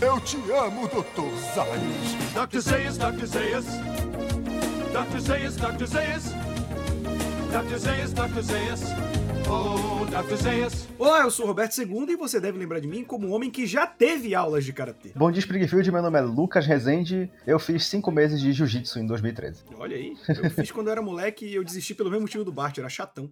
Eu te amo, Dr. Zayas. Dr. Zayas, Dr. Zayas. Dr. Zayas, Dr. Zayas. Dr. Zayas, Dr. Zayas. Oh. Olá, eu sou o Roberto II e você deve lembrar de mim como um homem que já teve aulas de karatê. Bom dia, Springfield. Meu nome é Lucas Rezende. Eu fiz cinco meses de jiu-jitsu em 2013. Olha aí, eu fiz quando eu era moleque e eu desisti pelo mesmo motivo do Bart, era chatão.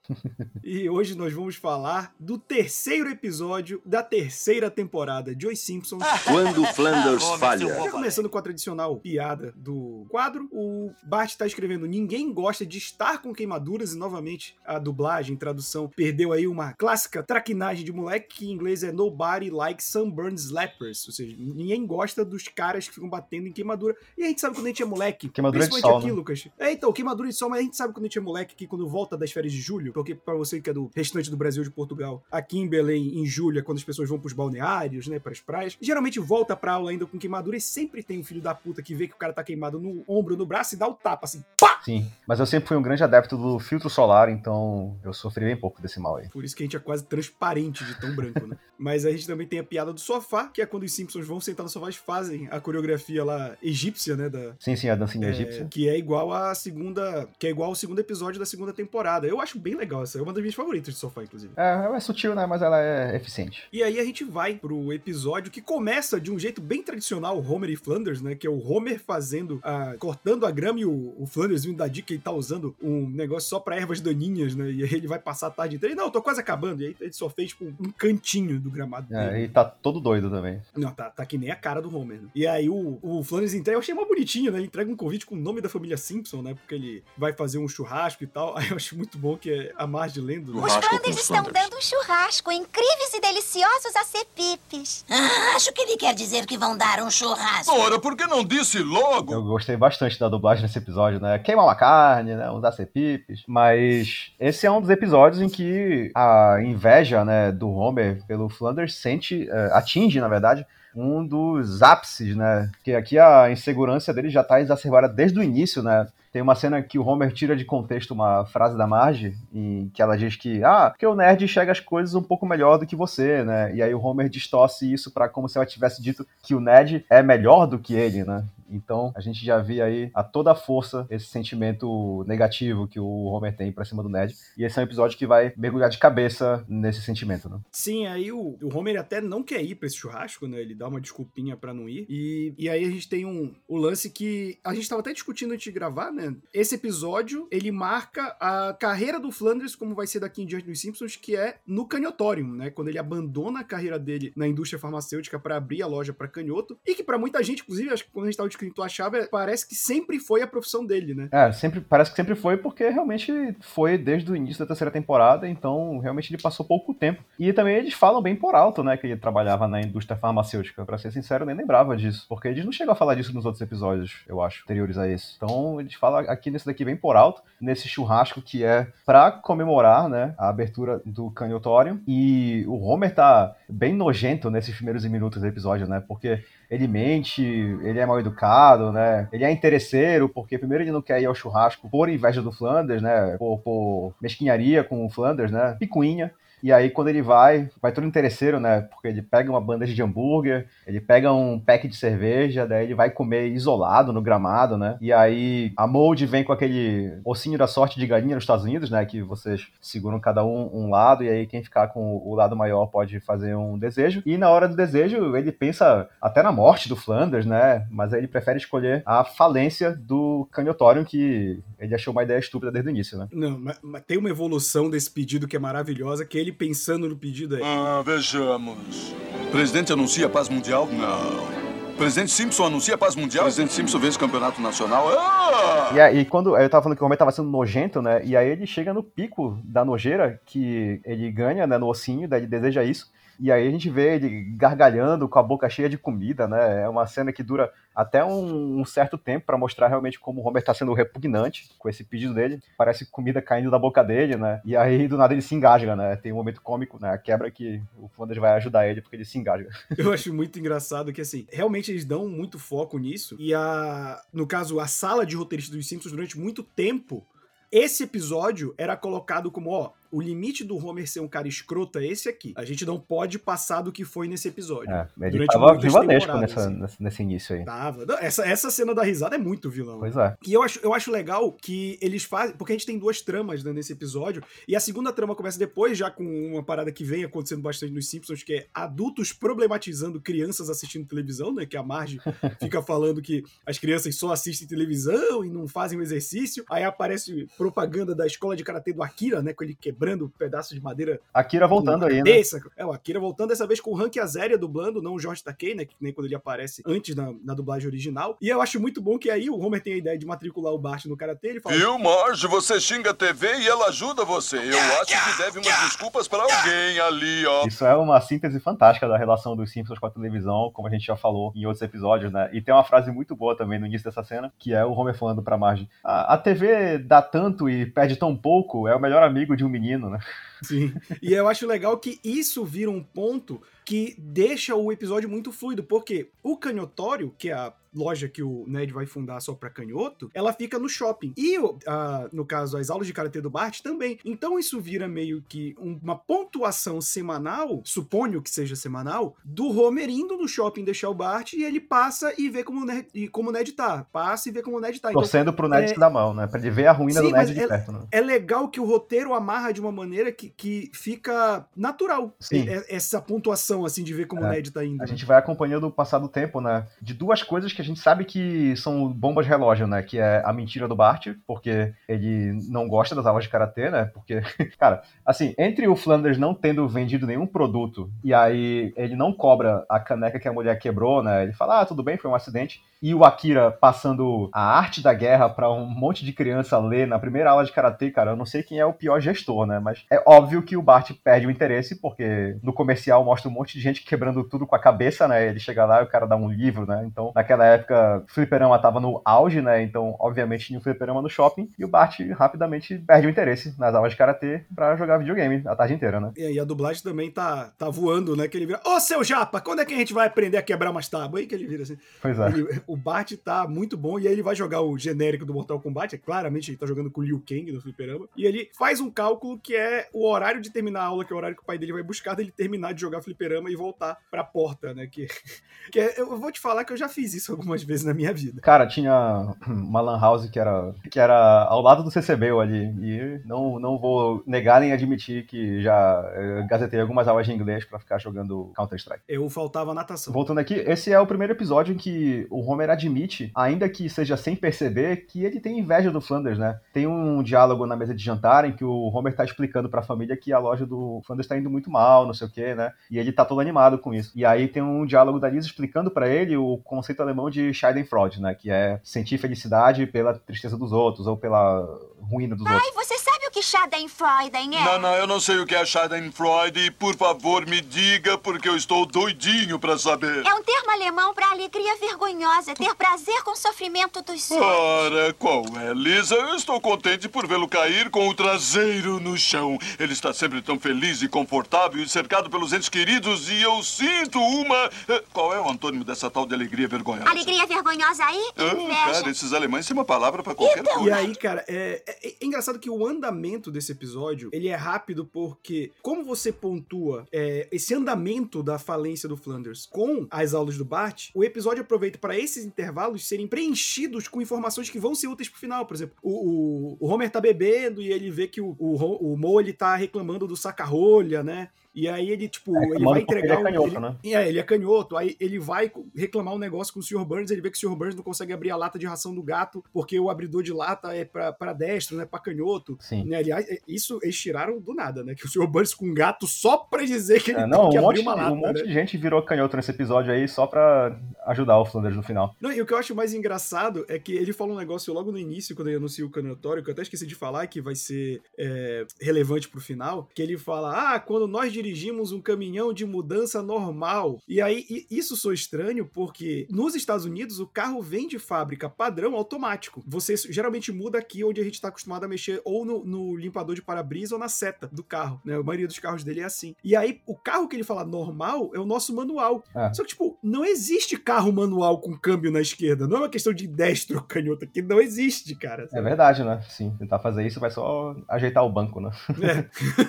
e hoje nós vamos falar do terceiro episódio da terceira temporada de Os Simpsons. Quando Flanders falha. Já começando com a tradicional piada do quadro, o Bart tá escrevendo: Ninguém gosta de estar com queimaduras, e novamente a dublagem, tradução, perdeu aí uma clássica traquinagem de moleque, que em inglês é Nobody Likes Sunburned Slappers. Ou seja, ninguém gosta dos caras que ficam batendo em queimadura. E a gente sabe quando a gente é moleque. Queimadura de sol, aqui, né? Lucas. É, então, queimadura de sol, mas a gente sabe quando a gente é moleque que quando volta das férias de julho, porque pra você que é do restante do Brasil de Portugal, aqui em Belém, em julho, é quando as pessoas vão pros balneários, né, pras praias, geralmente volta pra aula ainda com queimadura e sempre tem um filho da puta que vê que o cara tá queimado no ombro, no braço e dá o tapa assim, pá! Sim, mas eu sempre fui um grande adepto do filtro solar, então eu sofri bem pouco desse mal aí. Por isso que a gente é quase transparente de tão branco, né? Mas a gente também tem a piada do sofá, que é quando os Simpsons vão sentar no sofá e fazem a coreografia lá egípcia, né, da, Sim, sim, a dancinha É, egípcia. que é igual à segunda. Que é igual ao segundo episódio da segunda temporada. Eu acho bem legal essa. É uma das minhas favoritas de sofá, inclusive. É, ela é sutil, né? Mas ela é eficiente. E aí a gente vai pro episódio que começa de um jeito bem tradicional, Homer e Flanders, né? Que é o Homer fazendo a. cortando a grama e o, o Flanders vindo da dica que ele tá usando um negócio só pra ervas daninhas, né? E aí ele vai passar a tarde inteira. E, não, tô quase acabando. E aí ele só fez, tipo, um cantinho do gramado É, dele. e tá todo doido também. Não, tá, tá que nem a cara do Homer, né? E aí o, o Flanders entrega, eu achei mó bonitinho, né? Ele entrega um convite com o nome da família Simpson, né? Porque ele vai fazer um churrasco e tal. Aí eu acho muito bom que é a Marge lendo. né? Os Flanders estão Flanders. dando um churrasco incríveis e deliciosos a cepipes. Ah, acho que ele quer dizer que vão dar um churrasco. Ora, por que não disse logo? Eu gostei bastante da dublagem nesse episódio, né? Queimar uma carne, né? Usar cepipes. Mas esse é um dos episódios em que a inveja, né, do Homer pelo Flanders sente, eh, atinge, na verdade, um dos ápices, né? Porque aqui a insegurança dele já tá exacerbada desde o início, né? Tem uma cena que o Homer tira de contexto uma frase da Marge, em que ela diz que, ah, porque o nerd enxerga as coisas um pouco melhor do que você, né? E aí o Homer distorce isso pra como se ela tivesse dito que o nerd é melhor do que ele, né? Então a gente já vê aí a toda força esse sentimento negativo que o Homer tem pra cima do nerd. E esse é um episódio que vai mergulhar de cabeça nesse sentimento, né? Sim, aí o, o Homer até não quer ir pra esse churrasco, né? Ele dá uma desculpinha pra não ir. E, e aí a gente tem um, o lance que a gente tava até discutindo antes de gravar, né? Esse episódio, ele marca a carreira do Flanders, como vai ser daqui em diante dos Simpsons, que é no canhotorium, né? Quando ele abandona a carreira dele na indústria farmacêutica pra abrir a loja pra canhoto. E que pra muita gente, inclusive, acho que quando a gente tava tu achava, parece que sempre foi a profissão dele, né? É, sempre, parece que sempre foi, porque realmente foi desde o início da terceira temporada, então realmente ele passou pouco tempo. E também eles falam bem por alto, né, que ele trabalhava na indústria farmacêutica. Pra ser sincero, eu nem lembrava disso, porque eles não chegam a falar disso nos outros episódios, eu acho, anteriores a esse. Então eles falam aqui nesse daqui bem por alto, nesse churrasco que é pra comemorar, né, a abertura do Canhotorium. E o Homer tá bem nojento nesses primeiros minutos do episódio, né, porque ele mente, ele é mal educado, né? Ele é interesseiro, porque primeiro ele não quer ir ao churrasco por inveja do Flanders, né? Por, por mesquinharia com o Flanders, né? Picuinha. E aí, quando ele vai, vai todo interesseiro, né? Porque ele pega uma bandeja de hambúrguer, ele pega um pack de cerveja, daí ele vai comer isolado no gramado, né? E aí a Mold vem com aquele ossinho da sorte de galinha nos Estados Unidos, né? Que vocês seguram cada um um lado, e aí quem ficar com o lado maior pode fazer um desejo. E na hora do desejo, ele pensa até na morte do Flanders, né? Mas aí ele prefere escolher a falência do Canhotorium, que ele achou uma ideia estúpida desde o início, né? Não, mas, mas tem uma evolução desse pedido que é maravilhosa, que ele pensando no pedido é. Ah, vejamos. Presidente anuncia paz mundial? Não. Presidente Simpson anuncia paz mundial? Presidente Simpson vence campeonato nacional? Ah! E aí, quando eu tava falando que o Homer tava sendo nojento, né? E aí ele chega no pico da nojeira, que ele ganha, né, no ossinho, daí ele deseja isso. E aí a gente vê ele gargalhando com a boca cheia de comida, né? É uma cena que dura até um, um certo tempo pra mostrar realmente como o Homer tá sendo repugnante com esse pedido dele. Parece comida caindo da boca dele, né? E aí do nada ele se engasga, né? Tem um momento cômico, né? A quebra que o Flanders vai ajudar ele porque ele se engasga. Eu acho muito engraçado que, assim, realmente eles dão muito foco nisso. E a. No caso, a sala de roteiristas dos Simpsons, durante muito tempo, esse episódio era colocado como, ó. O limite do Homer ser um cara escroto é esse aqui. A gente não pode passar do que foi nesse episódio. É, ele Durante tava vilanesco nessa, assim. nesse, início aí. Tava. Essa, essa cena da risada é muito vilão. Pois é. E eu acho, eu acho legal que eles fazem. Porque a gente tem duas tramas né, nesse episódio. E a segunda trama começa depois, já com uma parada que vem acontecendo bastante nos Simpsons, que é adultos problematizando crianças assistindo televisão, né? Que a Marge fica falando que as crianças só assistem televisão e não fazem o exercício. Aí aparece propaganda da escola de karatê do Akira, né? Com ele quebrando um pedaço de madeira Akira voltando aí, né? É, o Akira voltando dessa vez com o Hank Azaria dublando, não o Jorge Takei, né? Que nem quando ele aparece antes na, na dublagem original. E eu acho muito bom que aí o Homer tem a ideia de matricular o Bart no Karatê. Ele fala, Viu, Marge? Você xinga a TV e ela ajuda você. Eu acho que deve umas desculpas pra alguém ali, ó. Isso é uma síntese fantástica da relação dos Simpsons com a televisão, como a gente já falou em outros episódios, né? E tem uma frase muito boa também no início dessa cena, que é o Homer falando pra Marge: a, a TV dá tanto e perde tão pouco, é o melhor amigo de um menino, né? Sim. E eu acho legal que isso vira um ponto que deixa o episódio muito fluido, porque o canhotório, que é a loja que o Ned vai fundar só pra canhoto, ela fica no shopping. E, a- no caso, as aulas de karatê do Bart também. Então isso vira meio que um- uma pontuação semanal, suponho que seja semanal, do Homer indo no shopping deixar o Bart e ele passa e vê como o Ned, e como o Ned tá. Passa e vê como o Ned tá. Então, Torcendo pro Ned é- se dar mal, né? Pra ele ver a ruína Sim, do Ned de é- perto, né? é legal que o roteiro amarra de uma maneira que, que fica natural. Sim. É- Essa pontuação, assim, de ver como o É. Ned tá indo. A gente vai acompanhando o passar do tempo, né? De duas coisas que a gente sabe que são bombas relógio, né? Que é a mentira do Bart, porque ele não gosta das aulas de karatê, né? Porque, cara, assim, entre o Flanders não tendo vendido nenhum produto e aí ele não cobra a caneca que a mulher quebrou, né? Ele fala, ah, tudo bem, foi um acidente. E o Akira passando a arte da guerra pra um monte de criança ler na primeira aula de karatê, cara, eu não sei quem é o pior gestor, né? Mas é óbvio que o Bart perde o interesse, porque no comercial mostra um monte de gente quebrando tudo com a cabeça, né? Ele chega lá e o cara dá um livro, né? Então, naquela época, o fliperama tava no auge, né? Então, obviamente, tinha o fliperama no shopping e o Bart rapidamente perde o interesse nas aulas de karatê pra jogar videogame a tarde inteira, né? E aí a dublagem também tá, tá voando, né? Que ele vira, ô seu japa, quando é que a gente vai aprender a quebrar umas tábuas? Aí que ele vira assim. Pois é. Ele- o Bart tá muito bom, e aí ele vai jogar o genérico do Mortal Kombat, é claramente ele tá jogando com o Liu Kang no fliperama, e ele faz um cálculo que é o horário de terminar a aula, que é o horário que o pai dele vai buscar, dele terminar de jogar fliperama e voltar pra porta, né? Que, que é- eu vou te falar que eu já fiz isso algumas vezes na minha vida. Cara, tinha uma lan house que era, que era ao lado do CCBU ali. E não, não vou negar nem admitir que já eh, gazetei algumas aulas de inglês pra ficar jogando Counter-Strike. Eu faltava natação. Voltando aqui, esse é o primeiro episódio em que o Homer admite, ainda que seja sem perceber, que ele tem inveja do Flanders, né? Tem um diálogo na mesa de jantar em que o Homer tá explicando pra família que a loja do Flanders tá indo muito mal, não sei o quê, né? E ele tá todo animado com isso. E aí tem um diálogo da Lisa explicando pra ele o conceito alemão de Schadenfreude, né? Que é sentir felicidade pela tristeza dos outros ou pela ruína dos outros. Ai, você sabe o que Schadenfreude é? Não, não, eu não sei o que é Schadenfreude e, por favor, me diga, porque eu estou doidinho pra saber. É um termo alemão para alegria vergonhosa, ter prazer com o sofrimento dos outros. Ora, qual é, Lisa? Eu estou contente por vê-lo cair com o traseiro no chão. Ele está sempre tão feliz e confortável e cercado pelos entes queridos e eu sinto uma... eh, Qual é o antônimo dessa tal de alegria vergonhosa? Alegria vergonhosa aí? Ah, cara, esses alemães têm uma palavra pra qualquer E coisa. aí, cara, é, é- é engraçado que o andamento desse episódio, ele é rápido porque, como você pontua é, esse andamento da falência do Flanders com as aulas do Bart, o episódio aproveita para esses intervalos serem preenchidos com informações que vão ser úteis pro final. Por exemplo, o, o, o Homer tá bebendo e ele vê que o, o, o Mo, ele tá reclamando do saca-rolha, né? E aí ele, tipo, ele reclamando vai entregar... ele é canhoto, né? É, ele é canhoto. Aí ele vai reclamar um negócio com o Sr. Burns, ele vê que o Sr. Burns não consegue abrir a lata de ração do gato, porque o abridor de lata é pra, pra destro, né? Pra canhoto. Sim. Né? Aliás, é- isso eles tiraram do nada, né? Que o Sr. Burns com um gato só pra dizer que ele É, não, que um abrir monte, uma lata. um monte né? de gente virou canhoto nesse episódio aí só pra ajudar o Flanders no final. Não, e o que eu acho mais engraçado é que ele fala um negócio logo no início, quando ele anuncia o canhotório, que eu até esqueci de falar, que vai ser é, relevante pro final, que ele fala, ah, quando nós dirigimos um caminhão de mudança normal. E aí, isso sou estranho porque nos Estados Unidos o carro vem de fábrica padrão automático. Você geralmente muda aqui onde a gente tá acostumado a mexer ou no, no limpador de para-brisa ou na seta do carro, né? A maioria dos carros dele é assim. E aí, o carro que ele fala normal é o nosso manual. É. Só que, tipo, não existe carro manual com câmbio na esquerda. Não é uma questão de destro ou canhoto aqui. Não existe, cara. É verdade, né? Sim, tentar fazer isso vai só ajeitar o banco, né?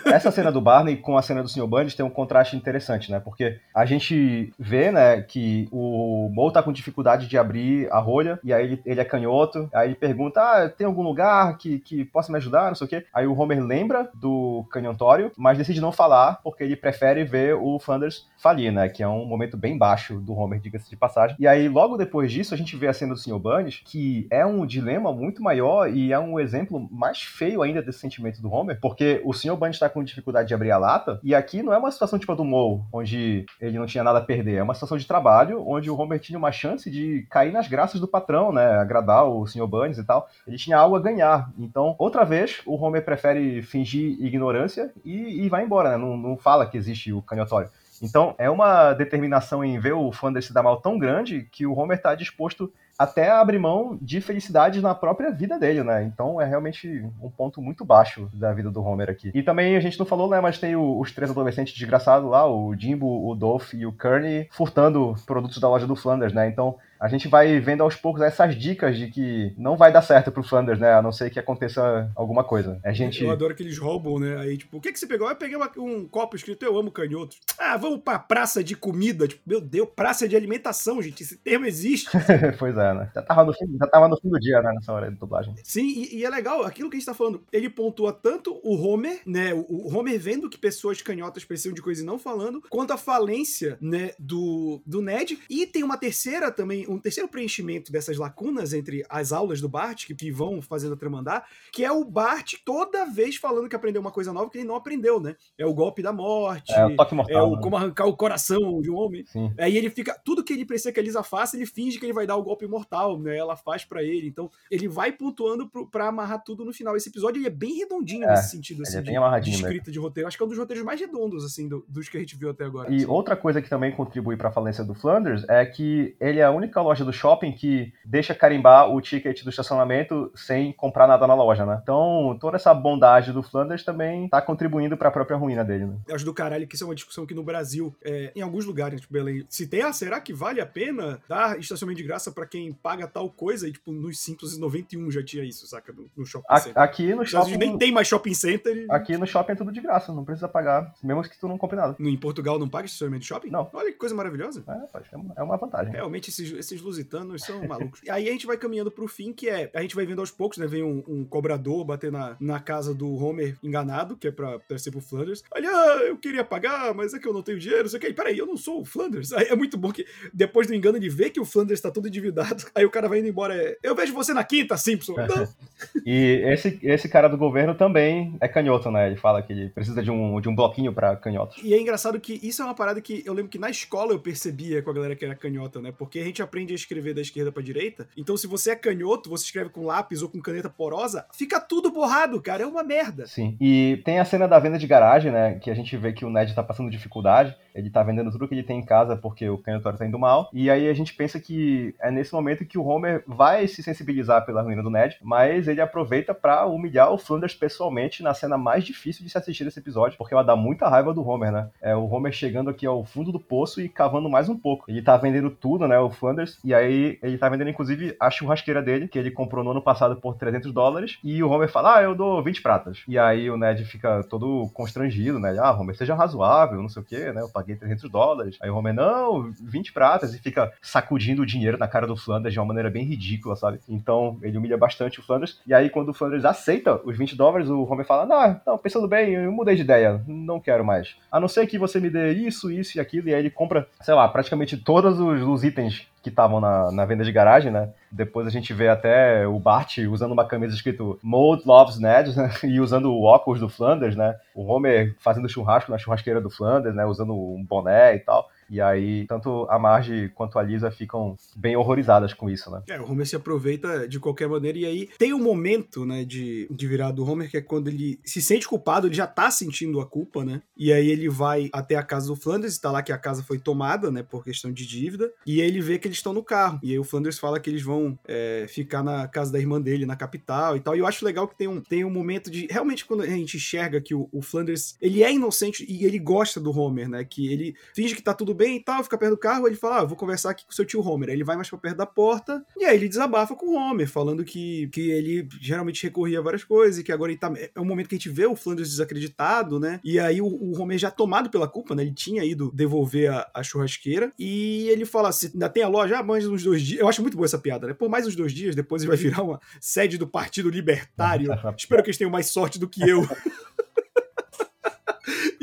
É. Essa cena do Barney com a cena do Sr. Burns tem um contraste interessante, né? Porque a gente vê, né, que o Mo tá com dificuldade de abrir a rolha, e aí ele, ele é canhoto, aí ele pergunta, ah, tem algum lugar que, que possa me ajudar, não sei o quê. Aí o Homer lembra do canhotório, mas decide não falar, porque ele prefere ver o Flanders falir, né? Que é um momento bem baixo do Homer, diga-se de passagem. E aí, logo depois disso, a gente vê a cena do Sr. Burns, que é um dilema muito maior e é um exemplo mais feio ainda desse sentimento do Homer, porque o Sr. Burns tá com dificuldade de abrir a lata, e aqui não é uma situação tipo a do Moe, onde ele não tinha nada a perder, é uma situação de trabalho, onde o Homer tinha uma chance de cair nas graças do patrão, né? Agradar o Sr. Burns e tal. Ele tinha algo a ganhar. Então, outra vez, o Homer prefere fingir ignorância e, e vai embora, né? Não, não fala que existe o canhotório. Então, é uma determinação em ver o Flanders se dar mal tão grande que o Homer tá disposto até abrir mão de felicidade na própria vida dele, né? Então é realmente um ponto muito baixo da vida do Homer aqui. E também a gente não falou, né? Mas tem o- os três adolescentes desgraçados lá, o Jimbo, o Dolph e o Kearney, furtando produtos da loja do Flanders, né? Então a gente vai vendo aos poucos essas dicas de que não vai dar certo pro Flanders, né? A não ser que aconteça alguma coisa. A gente. Eu adoro que eles roubam, né? Aí, tipo, o que que você pegou? Eu peguei uma- um copo escrito Eu amo canhotos. Ah, vamos pra praça de comida. Tipo, meu Deus, praça de alimentação, gente. Esse termo existe. pois é, né? Já tava, no fim, já tava no fim do dia, né? Nessa hora de dublagem. Sim, e, e é legal, aquilo que a gente tá falando. Ele pontua tanto o Homer, né? O, o Homer vendo que pessoas canhotas precisam de coisa e não falando, quanto a falência, né, do, do Ned. E tem uma terceira também, um terceiro preenchimento dessas lacunas entre as aulas do Bart, que, que vão fazendo a trama andar, que é o Bart toda vez falando que aprendeu uma coisa nova que ele não aprendeu, né? É o golpe da morte. É o toque mortal. É o né? como arrancar o coração de um homem. Sim. Aí ele fica. Tudo que ele precisa que a Lisa faça, ele finge que ele vai dar o golpe mortal, né? Ela faz pra ele. Então, ele vai pontuando pro, pra amarrar tudo no final. Esse episódio ele é bem redondinho É, nesse sentido, ele assim, é de, bem amarradinho de mesmo. escrita de roteiro. Acho que é um dos roteiros mais redondos, assim, do- dos que a gente viu até agora. E assim. outra coisa que também contribui para a falência do Flanders é que ele é a única loja do shopping que deixa carimbar o ticket do estacionamento sem comprar nada na loja, né? Então, toda essa bondade do Flanders também tá contribuindo para a própria ruína dele, né? Eu acho do caralho que isso é uma discussão que no Brasil, é, em alguns lugares, tipo Belém, se tem, ah, será que vale a pena dar estacionamento de graça pra quem paga tal coisa? E, tipo, nos Simples 91 já tinha isso, saca? No, no shopping A- center. Aqui no Unidos nem shopping, tem mais shopping center. e- aqui no shopping é tudo de graça, não precisa pagar, mesmo que tu não compre nada. No, em Portugal não paga estacionamento de shopping? Não. Olha que coisa maravilhosa. É, é uma vantagem. Realmente, esses, esses lusitanos são malucos. E aí a gente vai caminhando pro fim, que é. A gente vai vendo aos poucos, né? Vem um, um cobrador bater na, na casa do Homer enganado, que é pra, pra ser pro Flanders. Olha, ah, eu queria pagar, mas é que eu não tenho dinheiro. Você quer? Peraí, eu não sou o Flanders. Aí é muito bom que depois do engano ele vê que o Flanders tá todo endividado. Aí o cara vai indo embora. É, eu vejo você na quinta, Simpson. Não. E esse, esse cara do governo também é canhoto, né? Ele fala que ele precisa de um, de um bloquinho para canhotos. E é engraçado que isso é uma parada que eu lembro que na escola eu percebia com a galera que era canhota, né? Porque a gente aprende a escrever da esquerda pra direita. Então, se você é canhoto, você escreve com lápis ou com caneta porosa, fica tudo borrado, cara. É uma merda. Sim. E tem a cena da venda de garagem, né? Que a gente vê que o Ned tá passando dificuldade. Ele tá vendendo tudo que ele tem em casa porque o canhotório tá indo mal. E aí a gente pensa que é nesse momento que o Homer vai se sensibilizar pela ruína do Ned, mas ele aproveita pra humilhar o Flanders pessoalmente na cena mais difícil de se assistir desse episódio, porque ela dá muita raiva do Homer, né? É o Homer chegando aqui ao fundo do poço e cavando mais um pouco. Ele tá vendendo tudo, né? O Flanders. E aí ele tá vendendo inclusive a churrasqueira dele, que ele comprou no ano passado por 300 dólares. E o Homer fala: Ah, eu dou 20 pratas. E aí o Ned fica todo constrangido, né? Ah, Homer, seja razoável, não sei o quê, né? Eu paguei 300 dólares. Aí o Homer, não, 20 pratas. E fica sacudindo o dinheiro na cara do Flanders de uma maneira bem ridícula, sabe? Então ele humilha bastante o Flanders. E aí quando o Flanders aceita os 20 dólares, o Homer fala: Não, não, pensando bem, eu mudei de ideia, não quero mais. A não ser que você me dê isso, isso e aquilo. E aí ele compra, sei lá, praticamente todos os, os itens que estavam na, na venda de garagem, né? Depois a gente vê até o Bart usando uma camisa escrito Mold Loves Ned, né? E usando o óculos do Flanders, né? O Homer fazendo churrasco na churrasqueira do Flanders, né? Usando um boné e tal. E aí, tanto a Marge quanto a Lisa ficam bem horrorizadas com isso, né? É, o Homer se aproveita de qualquer maneira, e aí tem um momento, né, de, de virar do Homer, que é quando ele se sente culpado, ele já tá sentindo a culpa, né? E aí ele vai até a casa do Flanders, tá lá que a casa foi tomada, né, por questão de dívida, e aí ele vê que eles estão no carro. E aí o Flanders fala que eles vão é, ficar na casa da irmã dele, na capital e tal. E eu acho legal que tem um, tem um momento de. Realmente, quando a gente enxerga que o, o Flanders ele é inocente e ele gosta do Homer, né? Que ele finge que tá tudo bem e tal, fica perto do carro, ele fala: Ah, vou conversar aqui com seu tio Homer. Aí ele vai mais pra perto da porta, e aí ele desabafa com o Homer, falando que, que ele geralmente recorria a várias coisas, e que agora ele tá. É um momento que a gente vê o Flanders desacreditado, né? E aí o, o Homer já tomado pela culpa, né? Ele tinha ido devolver a, a churrasqueira, e ele fala assim: ainda tem a loja, ah, mais uns dois dias. Eu acho muito boa essa piada, né? Por mais uns dois dias, depois ele vai virar uma sede do Partido Libertário. Espero que eles tenham mais sorte do que eu.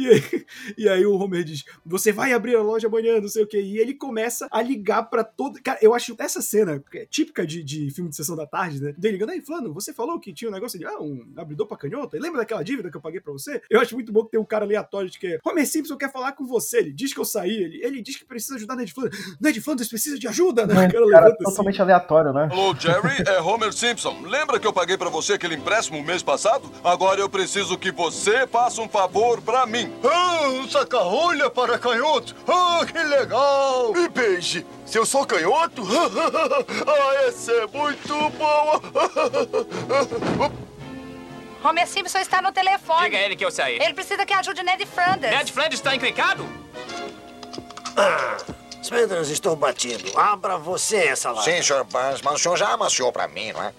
E aí, e aí o Homer diz: Você vai abrir a loja amanhã, não sei o que. E ele começa a ligar pra todo. Cara, eu acho essa cena é típica de, de filme de sessão da tarde, né? Dele ligando, aí, Flano, você falou que tinha um negócio de ah, um abridor pra canhota. E lembra daquela dívida que eu paguei pra você? Eu acho muito bom que tem um cara aleatório de que Homer Simpson quer falar com você. Ele diz que eu saí. Ele, ele diz que precisa ajudar Ned Flanders. Ned Flanders precisa de ajuda, né? O cara Cara, levanta assim. totalmente aleatório, né? Alô, Jerry, é Homer Simpson. Lembra que eu paguei pra você aquele empréstimo mês passado? Agora eu preciso que você faça um favor pra mim. Ah, um saca-rolha para canhoto. Ah, que legal. Me beije. Se eu sou canhoto? Ah, esse é muito bom. Homer Simpson está no telefone. Diga a ele que eu saí. Ele precisa que ajude Ned Flanders. Ned Flanders está encrencado? Ah, Smithers, estou batido. Abra você essa lata. Sim, Sr. Burns, mas o senhor já amaciou pra mim, não é?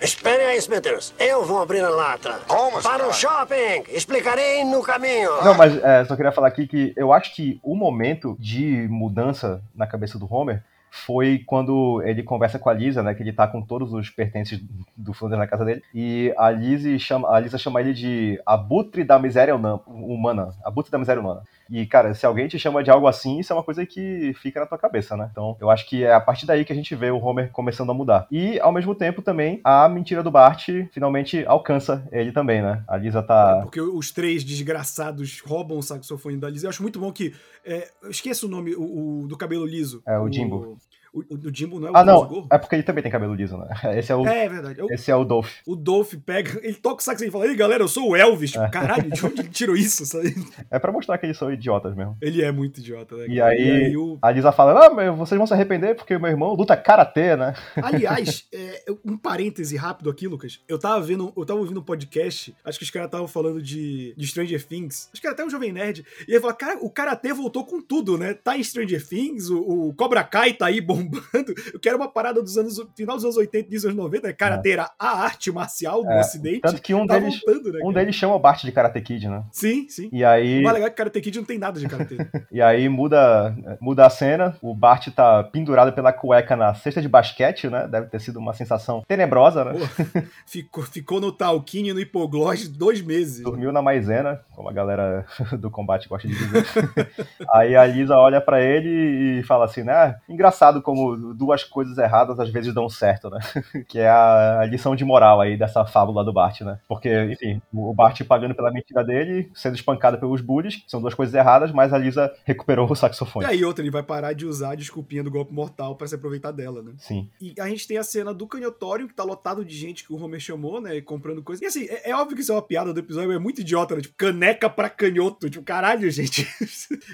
Espere aí, Smithers. Eu vou abrir a lata. Como, Para o shopping. Explicarei no caminho. Não, mas é, só queria falar aqui que eu acho que o momento de mudança na cabeça do Homer foi quando ele conversa com a Lisa, né? Que ele tá com todos os pertences do Flanders na casa dele. E a Lisa chama, a Lisa chama ele de abutre da miséria humana. Abutre da miséria humana. E, cara, se alguém te chama de algo assim, isso é uma coisa que fica na tua cabeça, né? Então, eu acho que é a partir daí que a gente vê o Homer começando a mudar. E, ao mesmo tempo, também, a mentira do Bart finalmente alcança ele também, né? A Lisa tá... Porque os três desgraçados roubam o saxofone da Lisa. Eu acho muito bom que. é, eu esqueço o nome o, o do cabelo liso. É, o Jimbo. O, o do Jimbo não é o Ah, não, Gorro? é porque ele também tem cabelo liso, né? Esse é o, É, é verdade. Eu- esse é o Dolph. o Dolph pega, ele toca o saxofone e fala: Ei, galera, eu sou o Elvis. É. Tipo, Caralho, de onde ele tirou isso? sabe? É pra mostrar que eles são idiotas mesmo. Ele é muito idiota, né? E cara? aí, o- a Lisa fala, ah, mas vocês vão se arrepender porque o meu irmão luta karatê, né? Aliás, é, um parêntese rápido aqui, Lucas. Eu tava vendo, eu tava ouvindo um podcast, acho que os caras estavam falando de, de Stranger Things. Acho que era até um Jovem Nerd. E ele falou, cara, o Karatê voltou com tudo, né? Tá em Stranger Things, o, o Cobra Kai tá aí bombando. Eu quero uma parada dos anos, final dos anos 80 e dos anos 90, né? Karatê era a arte marcial do É, ocidente. Tanto que um tá deles, voltando, né? um cara? deles chama o Bart de Karate Kid, né? Sim, sim. E aí, O mais legal é que Karate Kid não tem nada de Karatê. e aí muda, muda a cena, o Bart tá pendurado pela cueca na cesta de basquete, né? Deve ter sido uma sensação tenebrosa, né? Pô, ficou, ficou no talquinho e no hipoglós dois meses. Dormiu na maisena, como a galera do combate gosta de dizer. Aí a Lisa olha pra ele e fala assim, né? Engraçado como duas coisas erradas às vezes dão certo, né? Que é a lição de moral aí dessa fábula do Bart, né? Porque, enfim, o Bart pagando pela mentira dele, sendo espancado pelos bullies, que são duas coisas erradas, mas a Lisa recuperou o E saxofone. aí, outra, ele vai parar de usar a desculpinha do golpe mortal pra se aproveitar dela, né? Sim. E a gente tem a cena do canhotório, que tá lotado de gente que o Homer chamou, né? Comprando coisa. E assim, é, é óbvio que isso é uma piada do episódio, mas é muito idiota, né? Tipo, caneca pra canhoto. Tipo, caralho, gente.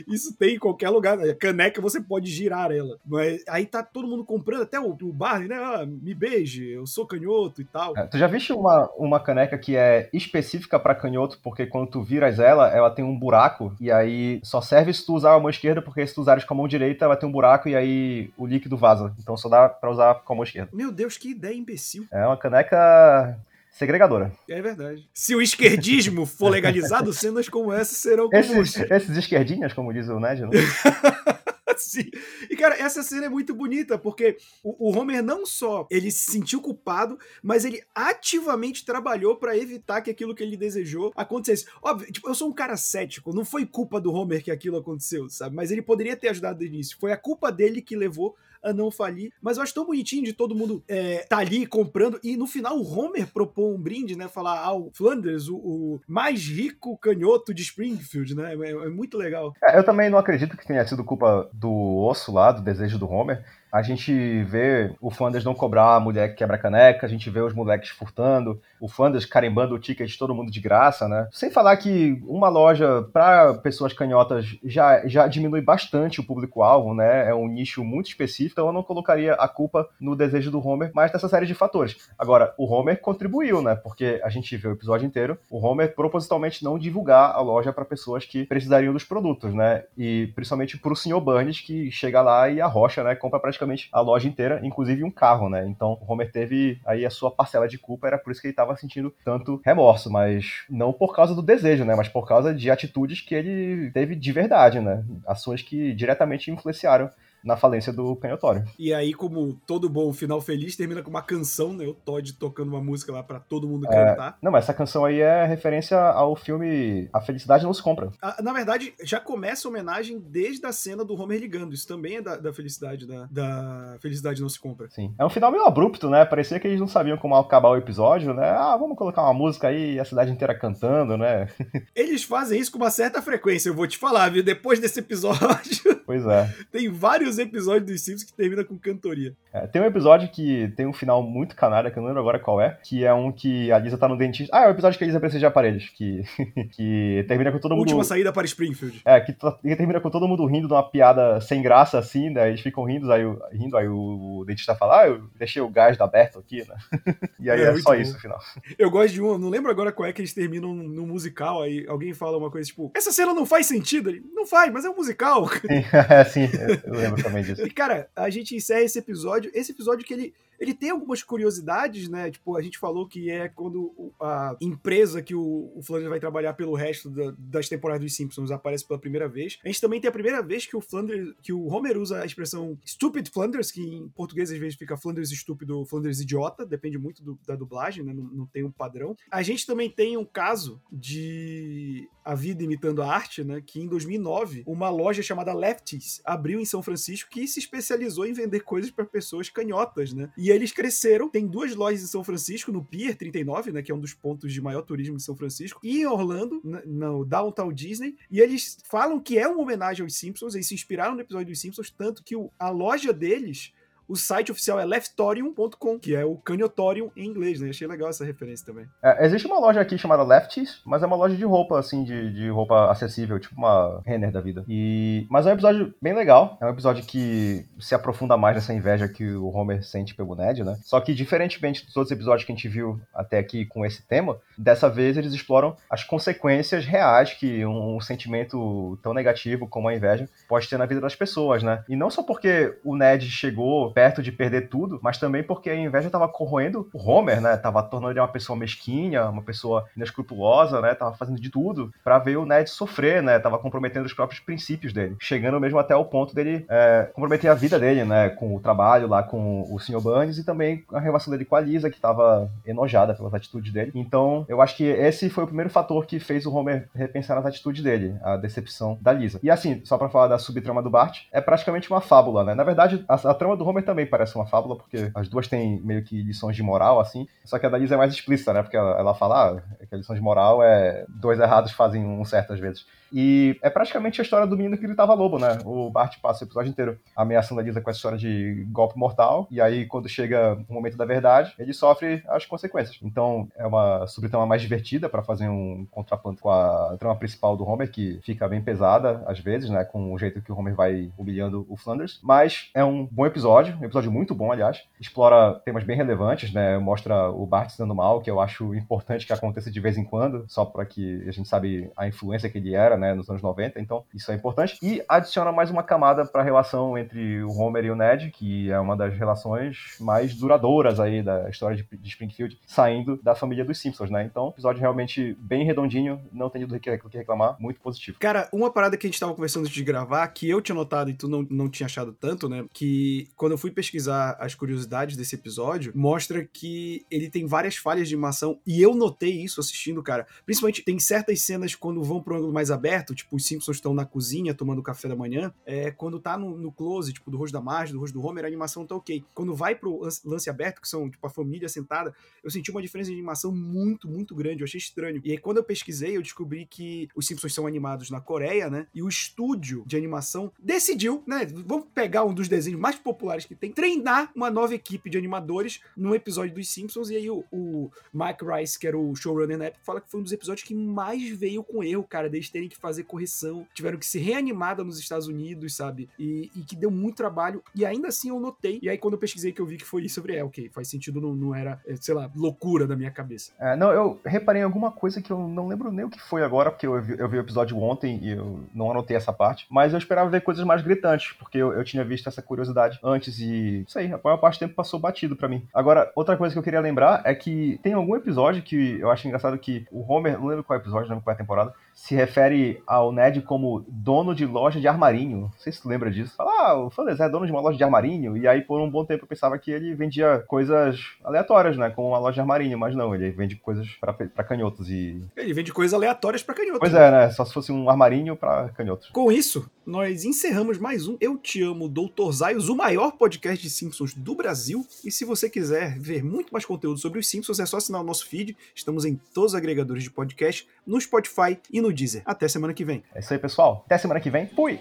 isso tem em qualquer lugar. Né? Caneca você pode girar ela. Mas aí tá todo mundo comprando, até o, o Barney, né? Ah, me beije, eu sou canhoto e tal. É, Tu já viste uma, uma caneca que é específica pra canhoto, porque quando tu viras ela, ela tem um buraco, e aí só serve se tu usar a mão esquerda, porque se tu usares com a mão direita, ela tem um buraco e aí o líquido vaza. Então só dá pra usar com a mão esquerda. Meu Deus, que ideia imbecil. É uma caneca segregadora. É verdade. Se o esquerdismo for legalizado, cenas como essa serão comuns. Esses, esses esquerdinhas, como diz o Ned, né? Sim. E, cara, essa cena é muito bonita, porque o, o Homer não só ele se sentiu culpado, mas ele ativamente trabalhou pra evitar que aquilo que ele desejou acontecesse. Óbvio, tipo, eu sou um cara cético, não foi culpa do Homer que aquilo aconteceu, sabe? Mas ele poderia ter ajudado no início. Foi a culpa dele que levou a não falir. Mas eu acho tão bonitinho de todo mundo é, tá ali comprando. E no final o Homer propõe um brinde, né? Falar, ah, o Flanders, o, o mais rico canhoto de Springfield, né? É, é muito legal. É, eu também não acredito que tenha sido culpa do osso lá, do desejo do Homer. A gente vê o Flanders não cobrar a mulher que quebra caneca, a gente vê os moleques furtando, o Flanders carimbando o ticket de todo mundo de graça, né? Sem falar que uma loja para pessoas canhotas já, já diminui bastante o público-alvo, né? É um nicho muito específico, então eu não colocaria a culpa no desejo do Homer, mas nessa série de fatores. Agora, o Homer contribuiu, né? Porque a gente vê o episódio inteiro, o Homer propositalmente não divulgar a loja para pessoas que precisariam dos produtos, né? E principalmente pro Sr. Burns, que chega lá e arrocha, né? Compra praticamente praticamente a loja inteira, inclusive um carro, né? Então o Homer teve aí a sua parcela de culpa, era por isso que ele estava sentindo tanto remorso, mas não por causa do desejo, né? Mas por causa de atitudes que ele teve de verdade, né? Ações que diretamente influenciaram na falência do canhotório. E aí, como todo bom final feliz, termina com uma canção, né? O Todd tocando uma música lá para todo mundo é... cantar. Não, mas essa canção aí é referência ao filme A Felicidade Não Se Compra. Ah, na verdade, já começa a homenagem desde a cena do Homer ligando. Isso também é da, da felicidade, da, da Felicidade Não Se Compra. Sim. É um final meio abrupto, né? Parecia que eles não sabiam como acabar o episódio, né? Ah, vamos colocar uma música aí e a cidade inteira cantando, né? Eles fazem isso com uma certa frequência, eu vou te falar, viu? Depois desse episódio. Pois é. Tem vários episódios dos Simpsons que termina com cantoria. É, tem um episódio que tem um final muito canalha, que eu não lembro agora qual é, que é um que a Lisa tá no dentista. Ah, é o episódio que a Lisa precisa de aparelhos, que, que termina com todo mundo. Última saída para Springfield. É, que, que, termina com todo mundo rindo de uma piada sem graça, assim, né? Eles ficam rindo, aí, rindo, aí o, dentista fala, ah, eu deixei o gás aberto aqui, né? e aí é, é só bom. isso no final. Eu gosto de um, não lembro agora qual é que eles terminam no musical, aí alguém fala uma coisa tipo, essa cena não faz sentido. Ele, não faz, mas é um musical. é, sim, eu lembro também disso. E, cara, a gente encerra esse episódio, esse episódio que ele, ele tem algumas curiosidades, né? Tipo, a gente falou que é quando a empresa que o, o Flanders vai trabalhar pelo resto da, das temporadas dos Simpsons aparece pela primeira vez. A gente também tem a primeira vez que o Flanders, que o Homer usa a expressão stupid Flanders, que em português às vezes fica Flanders estúpido, Flanders idiota, depende muito do, da dublagem, né? Não, não tem um padrão. A gente também tem um caso de a vida imitando a arte, né? Que em 2009 uma loja chamada Lefties abriu em São Francisco que se especializou em vender coisas para pessoas canhotas, né? E eles cresceram. Tem duas lojas em São Francisco, no Pier 39, né? Que é um dos pontos de maior turismo de São Francisco, e em Orlando, no Downtown Disney. E eles falam que é uma homenagem aos Simpsons. Eles se inspiraram no episódio dos Simpsons, tanto que a loja deles o site oficial é leftorium.com, que é o caniotorium em inglês, né? Achei legal essa referência também. É, existe uma loja aqui chamada Lefties, mas é uma loja de roupa, assim, de, de roupa acessível, tipo uma Renner da vida. E... Mas é um episódio bem legal. É um episódio que se aprofunda mais nessa inveja que o Homer sente pelo Ned, né? Só que, diferentemente dos outros episódios que a gente viu até aqui com esse tema, dessa vez eles exploram as consequências reais que um, um sentimento tão negativo como a inveja pode ter na vida das pessoas, né? E não só porque o Ned chegou perto de perder tudo, mas também porque a inveja estava corroendo o Homer, né? Tava tornando ele uma pessoa mesquinha, uma pessoa inescrupulosa, né? Tava fazendo de tudo para ver o Ned sofrer, né? Tava comprometendo os próprios princípios dele, chegando mesmo até o ponto dele é, comprometer a vida dele, né? Com o trabalho lá com o Sr. Burns e também a relação dele com a Lisa, que tava enojada pelas atitudes dele. Então, eu acho que esse foi o primeiro fator que fez o Homer repensar nas atitudes dele, a decepção da Lisa. E assim, só para falar da subtrama do Bart, é praticamente uma fábula, né? Na verdade, a, a trama do Homer também parece uma fábula, porque as duas têm meio que lições de moral, assim. Só que a da Liz é mais explícita, né? Porque ela, ela fala ah, que a lição de moral é dois errados fazem um certo às vezes. E é praticamente a história do menino que gritava lobo, né? O Bart passa o episódio inteiro ameaçando a Lisa com essa história de golpe mortal, e aí quando chega o momento da verdade, ele sofre as consequências. Então é uma subtrama mais divertida para fazer um contraponto com a trama principal do Homer, que fica bem pesada às vezes, né? Com o jeito que o Homer vai humilhando o Flanders. Mas é um bom episódio, um episódio muito bom, aliás. Explora temas bem relevantes, né? Mostra o Bart se dando mal, que eu acho importante que aconteça de vez em quando, só para que a gente sabe a influência que ele era, né, nos anos 90, então isso é importante. E adiciona mais uma camada para a relação entre o Homer e o Ned, que é uma das relações mais duradouras aí da história de, de Springfield, saindo da família dos Simpsons, né? Então, episódio realmente bem redondinho, não tenho do que reclamar, muito positivo. Cara, uma parada que a gente tava conversando antes de gravar, que eu tinha notado e tu não, não tinha achado tanto, né? Que quando fui pesquisar as curiosidades desse episódio, mostra que ele tem várias falhas de animação, e eu notei isso assistindo, cara. Principalmente tem certas cenas quando vão pro ângulo mais aberto, tipo, os Simpsons estão na cozinha tomando café da manhã, é, quando tá no, no close, tipo, do rosto da Marge, do rosto do Homer, a animação tá ok. Quando vai pro lance aberto, que são, tipo, a família sentada, eu senti uma diferença de animação muito, muito grande, eu achei estranho. E aí, quando eu pesquisei, eu descobri que os Simpsons são animados na Coreia, né? E o estúdio de animação decidiu, né? Vamos pegar um dos desenhos mais populares que tem, treinar uma nova equipe de animadores num episódio dos Simpsons. E aí, o, o Mike Rice, que era o showrunner na época, fala que foi um dos episódios que mais veio com erro, cara, deles terem que fazer correção, tiveram que ser reanimada nos Estados Unidos, sabe? E, e, que deu muito trabalho. E ainda assim eu notei. E aí, quando eu pesquisei, que eu vi que foi sobre, é, ok, faz sentido, não, não era, é, sei lá, loucura da minha cabeça. É, não, eu reparei em alguma coisa que eu não lembro nem o que foi agora, porque eu vi, eu vi o episódio ontem e eu não anotei essa parte, mas eu esperava ver coisas mais gritantes, porque eu, eu tinha visto essa curiosidade antes e isso aí, a maior parte do tempo passou batido para mim. Agora, outra coisa que eu queria lembrar é que tem algum episódio que eu acho engraçado que o Homer, não lembro qual episódio, não lembro qual é a temporada, se refere ao Ned como dono de loja de armarinho. Não sei se tu lembra disso. Fala, ah, o Flanders é dono de uma loja de armarinho. E aí, por um bom tempo, eu pensava que ele vendia coisas aleatórias, né? Como uma loja de armarinho. Mas não, ele vende coisas para canhotos e... Ele vende coisas aleatórias para canhotos. Pois é, né? Só se fosse um armarinho para canhotos. Com isso, nós encerramos mais um Eu Te Amo, Doutor Zaios, o maior podcast de Simpsons do Brasil. E se você quiser ver muito mais conteúdo sobre os Simpsons, é só assinar o nosso feed. Estamos em todos os agregadores de podcast, no Spotify e no Deezer. Até semana que vem. É isso aí, pessoal. Até semana que vem. Fui!